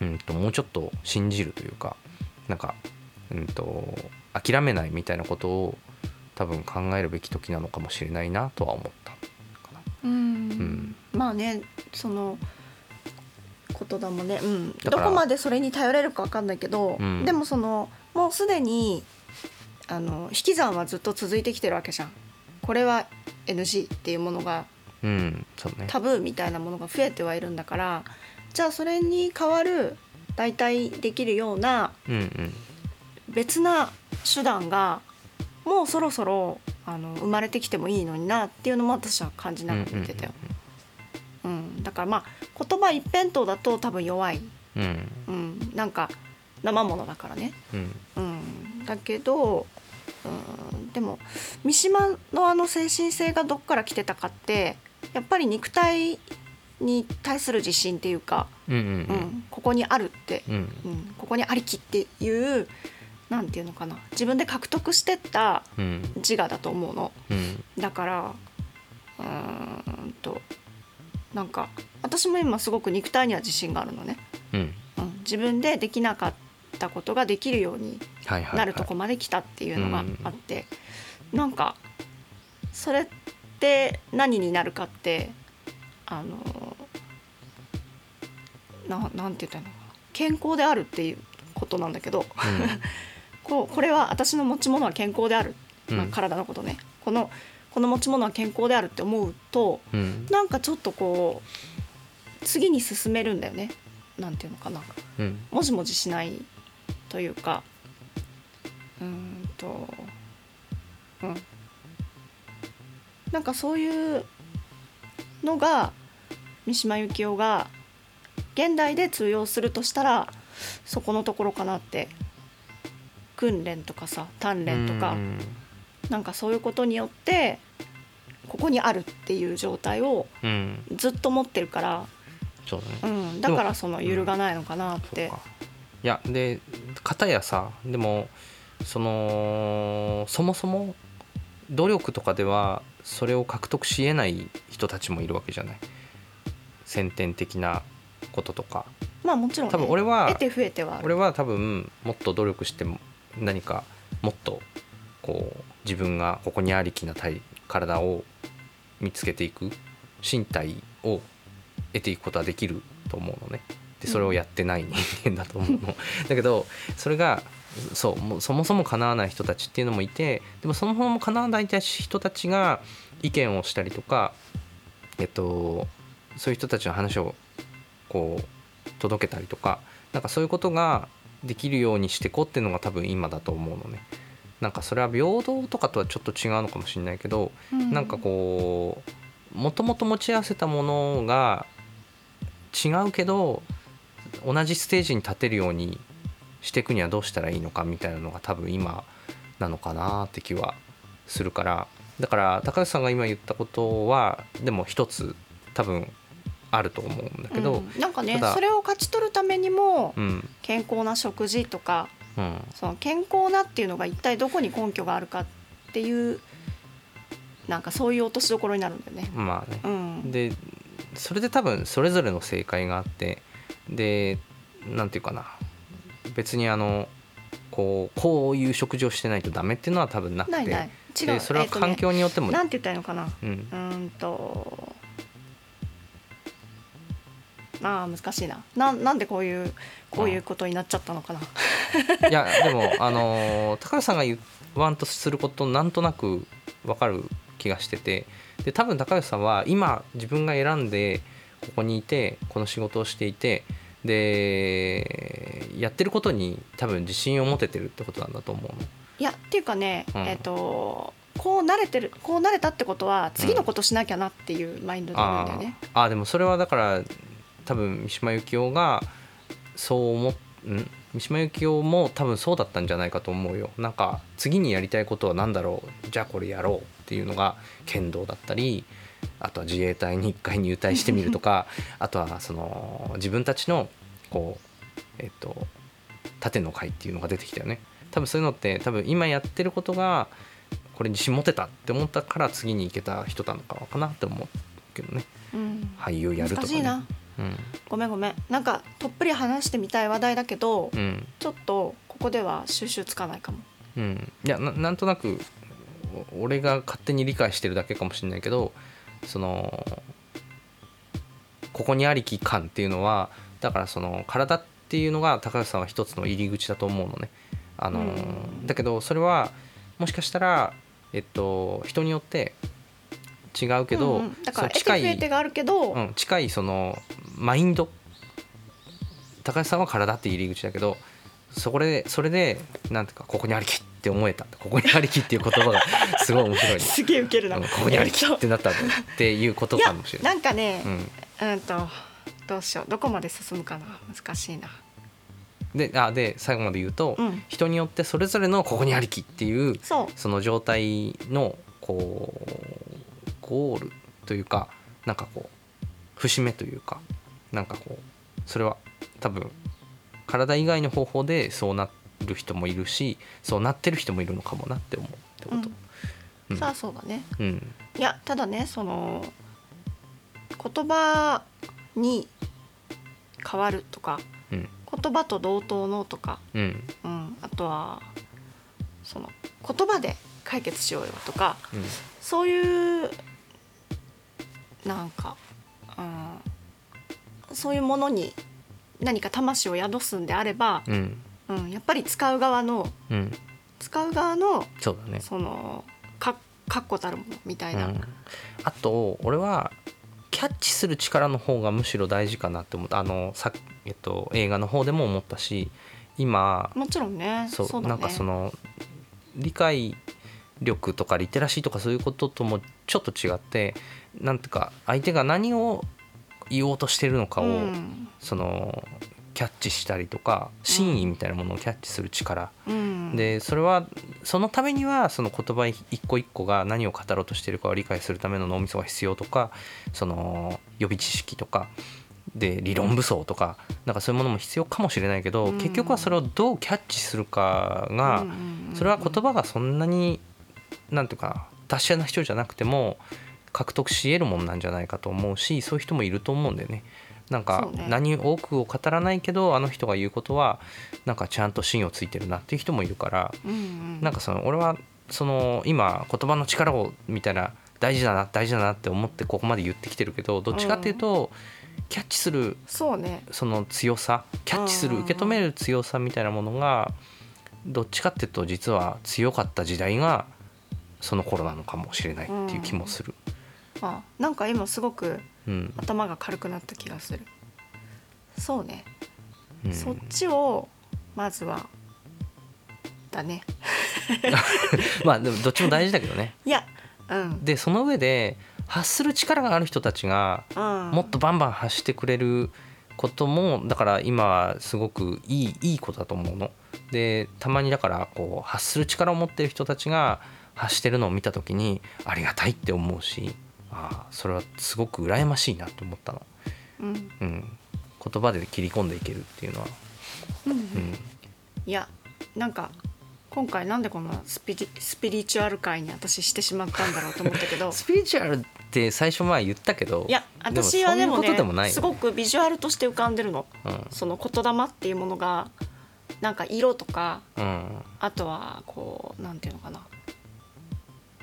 うん、ともうちょっと信じるというかなんか、うん、と諦めないみたいなことを多分考えるべき時なのかもしれないなとは思ったかな。うん。ん。まあねその言霊もね、うん、どこまでそれに頼れるかわかんないけど、うん。でもそのもうすでにあの引き算はずっと続いてきてるわけじゃん。これは NG っていうものがうん、そうね。タブーみたいなものが増えてはいるんだからじゃあそれに代わる代替できるようなうんうん。別な手段がもうそろそろあの生まれてきてもいいのになっていうのも私は感じながら見てたよ。うん、だからまあ言葉一辺倒だと多分弱い、うん。うん。うん、なんか生ものだからね、うん。うん、だけど、うん、でも三島のあの精神性がどっから来てたかってやっぱり肉体に対する自信っていうか、うんうん。うん。ここにあるって、うん。うん、ここにありきっていうなんていうのかな。自分で獲得してったうん。自我だと思うの。うん。だからうーんとなんか私も今すごく肉体には自信があるのね、うん。うん、自分でできなかったことができるようにはいはいはい。なるとこまで来たっていうのがあって、なんかそれって何になるかってあのななんて言ったのかな。健康であるっていうことなんだけど。こうこれは私の持ち物は健康である、まあうん体のことね。このこの持ち物は健康であるって思うとうん。なんかちょっとこう次に進めるんだよね。なんていうのかな。うん。もじもじしないというか。うーんと。うん。なんかそういうのが三島由紀夫が現代で通用するとしたらそこのところかなって。訓練とかさ鍛錬とか、うん。なんかそういうことによってここにあるっていう状態をうん。ずっと持ってるから、そうだね。うん、だからその揺るがないのかなって。そうか。いやで片やさでもそのそもそも努力とかではそれを獲得しえない人たちもいるわけじゃない？先天的なこととか。まあもちろん、ね、多分俺は得て増えては俺は多分もっと努力しても何かもっとこう自分がここにありきな体体を見つけていく身体を得ていくことはできると思うのね。でそれをやってない人間だと思うの、だけどそれがそうもうそもそも叶わない人たちっていうのもいてでもそもそも叶わない人たちが意見をしたりとかえっとそういう人たちの話をこう届けたりとかなんかそういうことができるようにしていこうっていうのが多分今だと思うのね。なんかそれは平等とかとはちょっと違うのかもしれないけど、うん。なんかこうもともと持ち合わせたものが違うけど同じステージに立てるようにしていくにはどうしたらいいのかみたいなのが多分今なのかなって気はするから。だから高橋さんが今言ったことはでも一つ多分あると思うんだけど、うん。なんかねそれを勝ち取るためにもうん。健康な食事とかうんその健康なっていうのが一体どこに根拠があるかっていうなんかそういう落としどころになるんだよね。まあね。うん、でそれで多分それぞれの正解があってでなんていうかな。別にあのこうこういう食事をしてないとダメっていうのは多分なくて。ないない。違う。でそれは環境によっても、なんて言ったらいいのかな。うん。うーんとあー難しいな。ななんでこういうこういうことになっちゃったのかな。いやでもあのー高橋さんが言わんとすることなんとなく分かる気がしてて。で多分高橋さんは今自分が選んでここにいてこの仕事をしていてでやってることに多分自信を持ててるってことなんだと思うの。いやっていうかね、うん。えっ、とこう慣れてるこう慣れたってことは次のことしなきゃなっていうマインドでいるんだよね、あー。あーでもそれはだから多分三島由紀夫がそう思っん？三島由紀夫も多分そうだったんじゃないかと思うよ。なんか次にやりたいことは何だろう？じゃあこれやろうっていうのが剣道だったりあとは自衛隊に一回入隊してみるとか あとはその自分たちのこうえっと盾の会っていうのが出てきたよね。多分そういうのって多分今やってることがこれ自信持てたって思ったから次に行けた人なのかなって思うけどね。うん。俳優やるとかね。難しいな。うんごめんごめん。なんかとっぷり話してみたい話題だけど、うん。ちょっとここでは収集つかないかも。うん。いやななんとなくお俺が勝手に理解してるだけかもしれないけどそのここにありき感っていうのはだからその体っていうのが高橋さんは一つの入り口だと思うのね。あの、うん。だけどそれはもしかしたらえっと人によって違うけど、うんうん。だから近い手があるけど、うん、近いそのマインド。高橋さんは体って入り口だけどそこでそれでなんていうかここにありきって思えた。ここにありきっていう言葉が すごい面白い。ねすげえウケるな。うんここにありきってなったっていうことかもしれない。なんかねうん、うんとどうしよう。どこまで進むかな。難しいな。であで最後まで言うと、うん。人によってそれぞれのここにありきっていうそう。その状態のこうゴールというかなんかこう節目というかなんかこうそれは多分体以外の方法でそうなる人もいるしそうなってる人もいるのかもなって思うってこと。うん。さあそうだね。うん。いやただねその言葉に変わるとかうん。言葉と同等のとか、うん。うん、あとはその言葉で解決しようよとかうん。そういうなんか、うん、そういうものに何か魂を宿すんであれば、うん。うん、やっぱり使う側のうん。使う側のそうだね。そのか確固たるものみたいな、うん、あと俺はキャッチする力の方がむしろ大事かなって思った。あのさ、えっと、映画の方でも思ったし今もちろんね。そうそうだね。なんかその理解力とかリテラシーとかそういうことともちょっと違ってなんていうか相手が何を言おうとしてるのかを、うん。そのキャッチしたりとか真意みたいなものをキャッチする力、うん、でそれはそのためにはその言葉一個一個が何を語ろうとしているかを理解するための脳みそが必要とかその予備知識とかで理論武装とかなんかそういうものも必要かもしれないけど、うん。結局はそれをどうキャッチするかが、それは言葉がそんなになんていうか達者な人じゃなくても獲得し得るもんなんじゃないかと思うしそういう人もいると思うんだよね。なんか何多くを語らないけどあの人が言うことはなんかちゃんと芯をついてるなっていう人もいるからうんうん。なんかその俺はその今言葉の力をみたいな大事だな大事だなって思ってここまで言ってきてるけどどっちかっていうと、キャッチするそうね。その強さキャッチするうん。受け止める強さみたいなものがどっちかっていうと実は強かった時代がその頃なのかもしれないっていう気もする。あなんか今すごくうん。頭が軽くなった気がする。そうね、うん。そっちをまずはだね。まあでもどっちも大事だけどね。いやうん、でその上で発する力がある人たちがうん、もっとバンバン発してくれることもだから今はすごくいいいいことだと思うの。でたまにだからこう発する力を持ってる人たちが発してるのを見た時にありがたいって思うしああそれはすごく羨ましいなと思ったの。うん。うん、言葉で切り込んでいけるっていうのは。うんうん。いやなんか今回なんでこんなスピリスピリチュアル界に私してしまったんだろうと思ったけど。スピリチュアルって最初前言ったけどいや私はでもそういうことでもないよね。すごくビジュアルとして浮かんでるの。うん。その言霊っていうものがなんか色とかうん。あとはこうなんていうのかな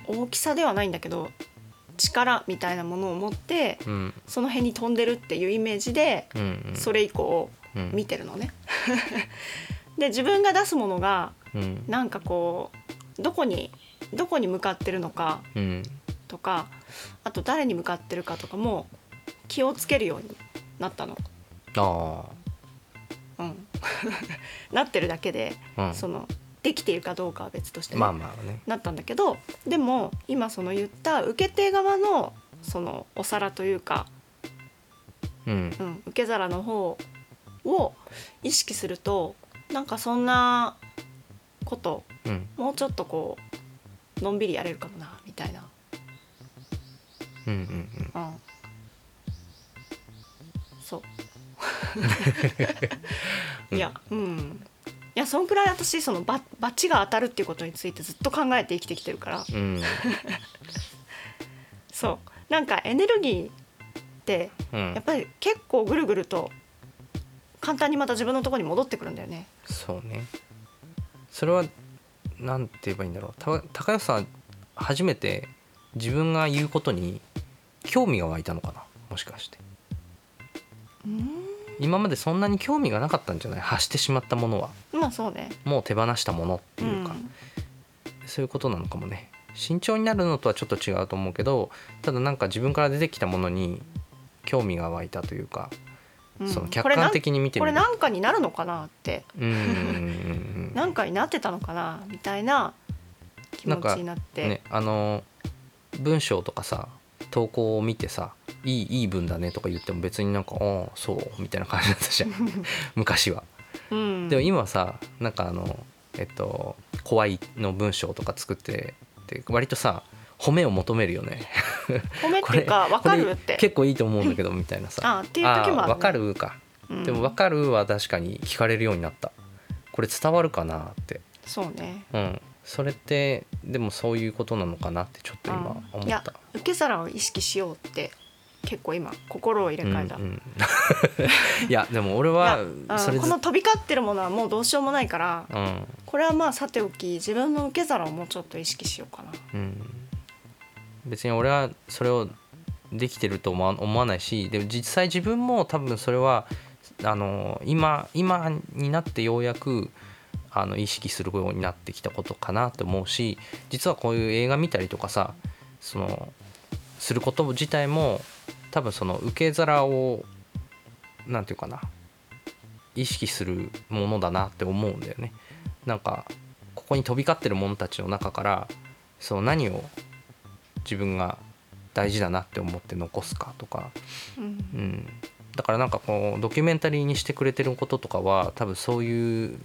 大きさではないんだけど力みたいなものを持ってうん。その辺に飛んでるっていうイメージでうんうん。それ以降うん見てるのね。で自分が出すものがうん。なんかこうどこにどこに向かってるのかうん。とかあと誰に向かってるかとかも気をつけるようになったの。あうん、なってるだけで、あうん。そのできているかどうかは別としてね、まあまあね。なったんだけどでも今その言った受け手側のそのお皿というか、うん。うん、受け皿の方を意識するとなんかそんなことうん。もうちょっとこうのんびりやれるかもなみたいな。うんうんうん。うん、そう。いやうんいやそんくらい私そのババチが当たるっていうことについてずっと考えて生きてきてるから。うん。そう。なんかエネルギーってうん。やっぱり結構ぐるぐると簡単にまた自分のところに戻ってくるんだよね。そうね。それはなんて言えばいいんだろう。た高吉さん初めて自分が言うことに興味が湧いたのかな？もしかして今までそんなに興味がなかったんじゃない？発してしまったものは。まあそうね。もう手放したものっていうか、そういうことなのかもね。慎重になるのとはちょっと違うと思うけどただなんか自分から出てきたものに興味が湧いたというか、うん。その客観的に見てこれみるなんかになるのかなって。うんうんうんうん なんかになってたのかな？みたいな気持ちになって。ねあの文章とかさ投稿を見てさ「いいいい文だね」とか言っても別になんか「ああそう」みたいな感じだったじゃん 昔は。うん、でも今はさなんかあのえっと怖いの文章とか作ってで割とさ褒めを求めるよね。褒めっていうか 分かるっこてれ結構いいと思うんだけどみたいなさ。あっていう時もある、ね、分かるか。うんでも分かるは確かに聞かれるようになった。これ伝わるかなって。そうねうん。それってでもそういうことなのかなってちょっと今思いやった。受け皿を意識しようって結構今心を入れ替えた、うんうん いやでも俺いやはこの飛び交ってるものはもうどうしようもないからうん。これはまあさておき自分の受け皿をもうちょっと意識しようかな。うん。別に俺はそれをできてると思わないしでも実際自分も多分それはあの今今になってようやくあの意識するようになってきたことかなと思うし実はこういう映画見たりとかさそのすること自体も多分その受け皿をなんていうかな意識するものだなって思うんだよね。なんかここに飛び交ってる者たちの中からその何を自分が大事だなって思って残すかとか、うんうん、だからなんかこうドキュメンタリーにしてくれてることとかは多分そういう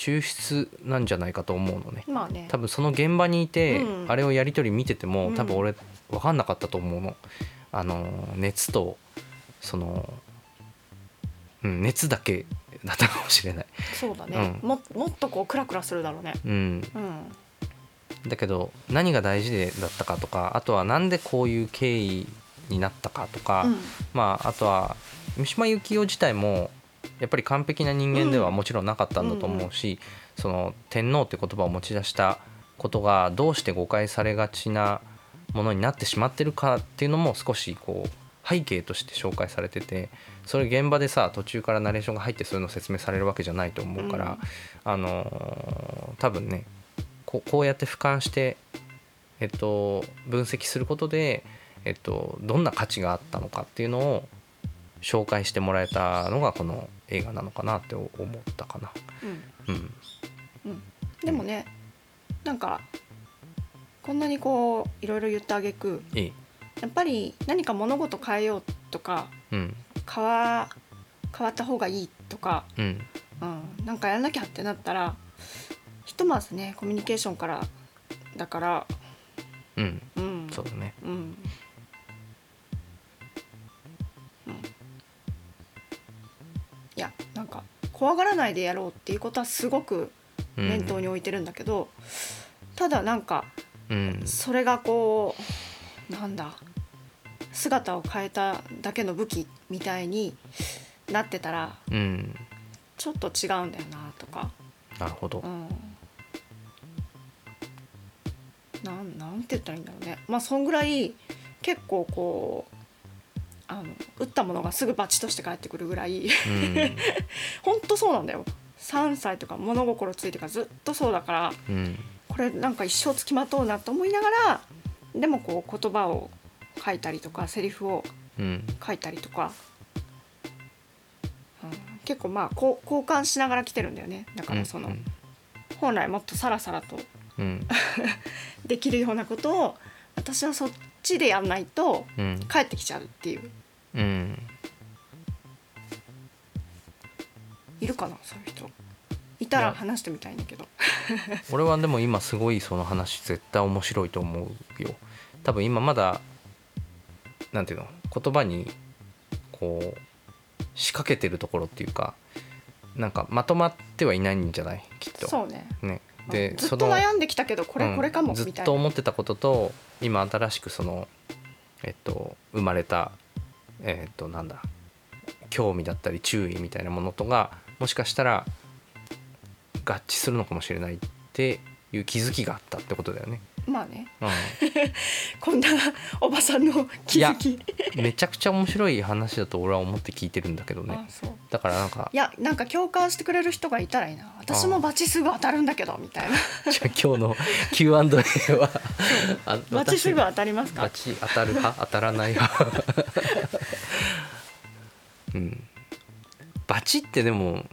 抽出なんじゃないかと思うのね。まあね。多分その現場にいて、うん。あれをやり取り見ててもうん。多分俺分かんなかったと思うの。あの熱とその、うん、熱だけだったかもしれない、そうだね、うももっとこうクラクラするだろうね。うん、うん。だけど何が大事でだったかとかあとはなんでこういう経緯になったかとか、うん。まああとは三島由紀夫自体もやっぱり完璧な人間ではもちろんなかったんだと思うし、その天皇って言葉を持ち出したことがどうして誤解されがちなものになってしまってるかっていうのも少しこう背景として紹介されててそれ現場でさ途中からナレーションが入ってそういうの説明されるわけじゃないと思うから、あのー多分ねこうこうやって俯瞰して、えっと、分析することで、えっと、どんな価値があったのかっていうのを紹介してもらえたのがこの映画なのかなって思ったかな。うん。うん、うん。でもねなんかこんなにこういろいろ言ってあげくやっぱり何か物事変えようとかうん。変わ変わった方がいいとか、うん。うん、なんかやらなきゃってなったらひとまずねコミュニケーションからだからうん、うん。そうだね。うん。うんいやなんか怖がらないでやろうっていうことはすごくうん。念頭に置いてるんだけど、ただなんかうん。それがこうなんだ姿を変えただけの武器みたいになってたらうん、ちょっと違うんだよなとか、なるほど。う。ん、なんなんて言ったらいいんだろうね。まあそんぐらい結構こうあの打ったものがすぐバチとして帰ってくるぐらい。うん。ほんとそうなんだよ。3歳とか物心ついてからずっとそうだからうん。これなんか一生つきまとうなと思いながらでもこう言葉を書いたりとかセリフをうん。書いたりとか、うん、結構まあ交換しながら来てるんだよね。だからその、うん本来もっとさらさらとうん。できるようなことを私はそっちでやんないとうん。帰ってきちゃうっていううん。いるかなそういう人。いたら話してみたいんだけど。俺はでも今すごいその話絶対面白いと思うよ。多分今まだなんていうの言葉にこう仕掛けてるところっていうかなんかまとまってはいないんじゃない？きっと。そうね。ね。でずっと悩んできたけどこれ、うんこれかもずっみたいな。と思ってたことと今新しくそのえっと生まれたえっとなんだ興味だったり注意みたいなものとがもしかしたら合致するのかもしれないっていう気づきがあったってことだよね。まあね。う こんなおばさんの気づき。ん、めちゃくちゃ面白い話だと俺は思って聞いてるんだけどね。あそう。だからなんかいやなんか共感してくれる人がいたらいいな。私もバチすぐ当たるんだけどみたいな。じゃあ今日の Q&A はあバチすぐ私当たりますか？バチ当たる派？当たらない派？うん。バチってでも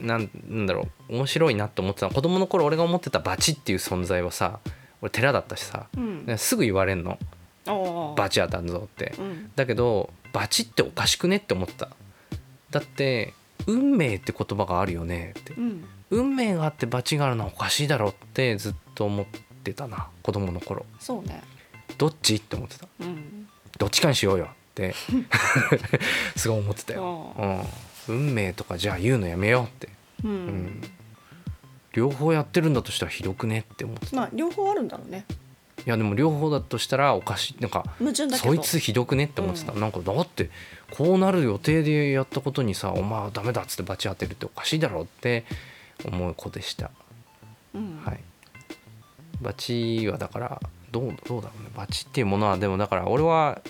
なんだろう。面白いなって思ってたの。子供の頃俺が思ってたバチっていう存在はさ俺寺だったしさうん。すぐ言われんの。バチ当たんぞって。うん。だけどバチっておかしくねって思った。だって運命って言葉があるよねって。うん。運命があってバチがあるのはおかしいだろってずっと思ってたな子供の頃。そうね。どっち？って思ってた。うん。どっちかにしようよって すごい思ってたよ、あうん、運命とかじゃあ言うのやめようって、ーううん。ん、両方やってるんだとしたらひどくねって思ってた。いまあ両方あるんだろうね。やでも両方だとしたらおかしい。なんかそいつひどくねって思ってた、うん。なんかだってこうなる予定でやったことにさお前はダメだっつってバチ当てるっておかしいだろうって思う子でした。うん。はい。バチはだからどうどうだろうね。バチっていうものはでもだから俺は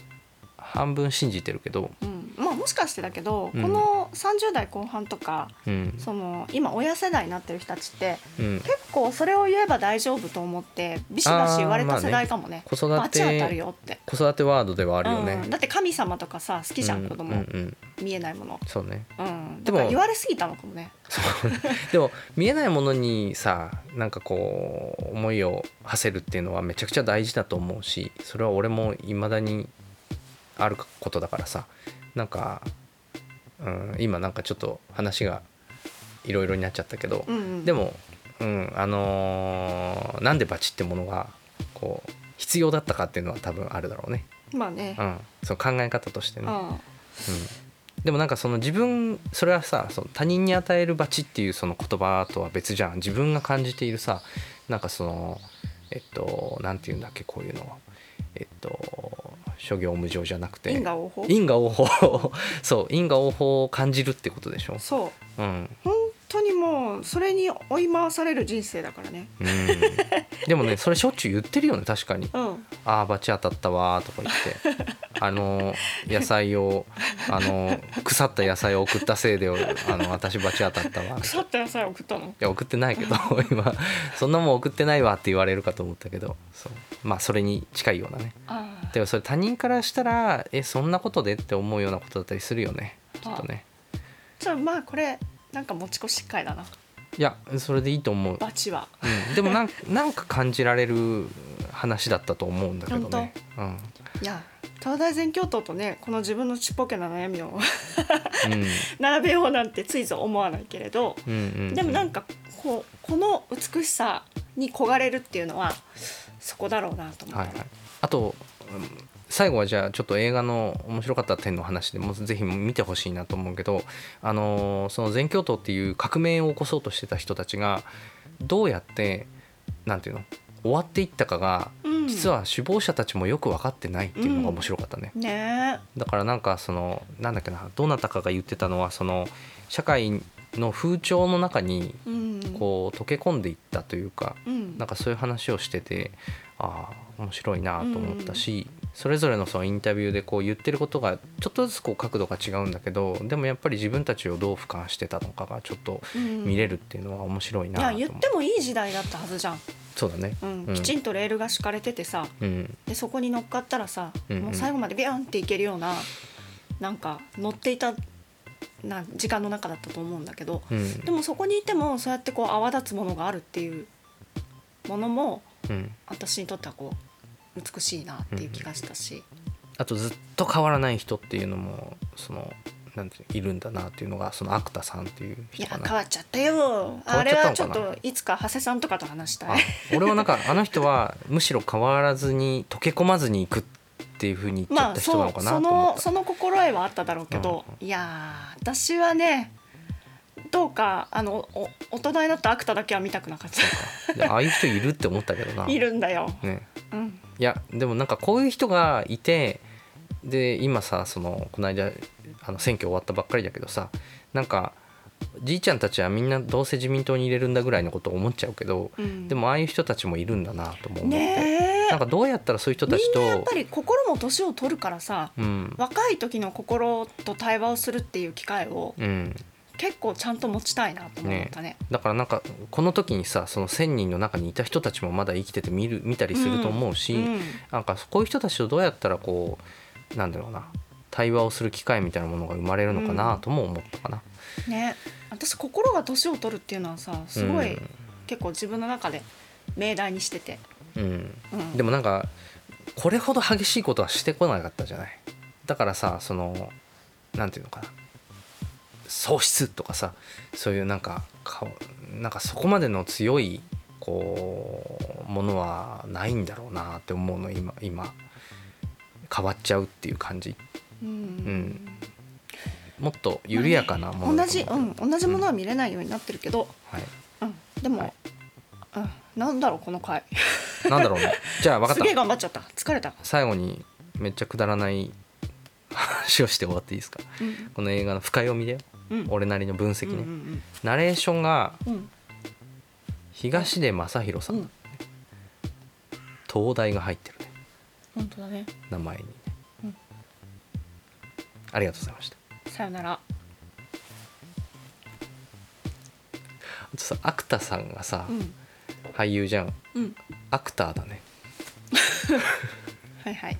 半分信じてるけどうん、まあもしかしてだけど、うん。この30代後半とかうん。その今親世代になってる人たちってうん。結構それを言えば大丈夫と思ってビシバシ言われた世代かもね。子育バチ当たるてよって、子育てワードではあるよね、うん、だって神様とかさ好きじゃん、う子供、うんうん。見えないもの、そうね。うん、でも言われすぎたのかもね。でも見えないものにさなんかこう思いを馳せるっていうのはめちゃくちゃ大事だと思うしそれは俺もいまだにあることだからさ。なんか、うん、今なんかちょっと話がいろいろになっちゃったけど、うんうん。でも、うん、あのーなんでバチってものがこう必要だったかっていうのは多分あるだろうね、まあね、うん、その考え方としてね。あうん。でもなんかその自分それはさその他人に与えるバチっていうその言葉とは別じゃん。自分が感じているさなんかそのえっとなんて言うんだっけこういうのは。えっと諸行無常じゃなくて。因果応報？因果応報。そう因果応報を感じるってことでしょ、そう。うん。本当にもうそれに追い回される人生だからね。うん、でもねそれしょっちゅう言ってるよね確かに。うん「ああバチ当たったわ」とか言って。あの野菜をあの腐った野菜を送ったせいであの私バチ当たったわ腐った野菜送ったの？いや送ってないけど 今そんなもん送ってないわって言われるかと思ったけど。まあそれに近いようなね。でもそれ他人からしたらえそんなことでって思うようなことだったりするよね。きっとね。じゃあまあこれなんか持ち越し会だな。いやそれでいいと思う、バチは。うん、でもなん なんか感じられる話だったと思うんだけどね。うん。いや東大全教頭とねこの自分のちっぽけな悩みをうん。並べようなんてついぞ思わないけれどうんうんでもなんかこうこの美しさに焦がれるっていうのはそこだろうなと思った、はいはい、あとうん最後はじゃあちょっと映画の面白かった点の話でもうぜひ見てほしいなと思うけどあのーその全教頭っていう革命を起こそうとしてた人たちがどうやってなんていうの終わっていったかがうん。実は首謀者たちもよく分かってないっていうのが面白かったね。ね。だからなんかそのなんだっけなどなたかが言ってたのはその社会の風潮の中にこう溶け込んでいったというかうん。なんかそういう話をしててあああ面白いなと思ったし、それぞれのそのインタビューでこう言ってることがちょっとずつこう角度が違うんだけどでもやっぱり自分たちをどう俯瞰してたのかがちょっとうん見れるっていうのは面白いいなと思う、や言ってもいい時代だったはずじゃん、そうだね、うん。うん。きちんとレールが敷かれててさうん。でそこに乗っかったらさ、うんうん。もう最後までビューンっていけるようななんか乗っていたな時間の中だったと思うんだけどうん。でもそこにいてもそうやってこう泡立つものがあるっていうものもうん。私にとってはこう美しいなっていう気がしたし、あとずっと変わらない人っていうのもそのなんていういるんだなっていうのがそのアクタさんっていうい人かな。や変わっちゃったよ。あれはちょっといつか長谷さんとかと話したあい俺はなんかあの人はむしろ変わらずに溶け込まずにいくっていうふうに言っちゃまあった人なのかなそうそと思った、のその心得はあっただろうけど、いやー私はねどうかあのお大人になったアクタだけは見たくなかった。でああいう人いるって思ったけどな。いるんだよ、ね。うん、いやでもなんかこういう人がいてで今さそのこの間あの選挙終わったばっかりだけどさなんかじいちゃんたちはみんなどうせ自民党に入れるんだぐらいのことを思っちゃうけど、うん。でもああいう人たちもいるんだなとも思って、ねえ。なんかどうやったらそういう人たちとやっぱり心も年を取るからさうん。若い時の心と対話をするっていう機会をうん、結構ちゃんと持ちたいなと思ったね。だからなんかこの時にさその1,000人の中にいた人たちもまだ生きてて見る見たりすると思うし、うんなんかこういう人たちとどうやったらこうなんだろうな対話をする機会みたいなものが生まれるのかなとも思ったかな。ね。私心が年を取るっていうのはさすごい、うん。結構自分の中で命題にしてて、うん、うん、でもなんかこれほど激しいことはしてこなかったじゃない。だからさそのなんていうのかな喪失とかさそういうなんかかなんかそこまでの強いこうものはないんだろうなって思うの今今。変わっちゃうっていう感じ。うん。ん。もっと緩やかなものだ同じ、と思う。うん、同じものは見れないようになってるけど、はい、うん、でも、はい。うん、なんだろうこの回。なんだろうね。じゃあ 分かっすげえた頑張っちゃった。疲れた、最後にめっちゃくだらない話をして終わっていいですか？うん。この映画の深読みだよ。うん、俺なりの分析ね、うんナレーションが東出正宏さん、うん。東大が入ってるね。本当だね。名前にありがとうございました。さよなら。あとさアクタさんがさ、うん。俳優じゃん。うん。アクターだね。はいはい。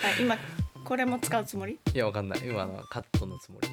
はい今これも使うつもり？いやわかんない。今のはカットのつもり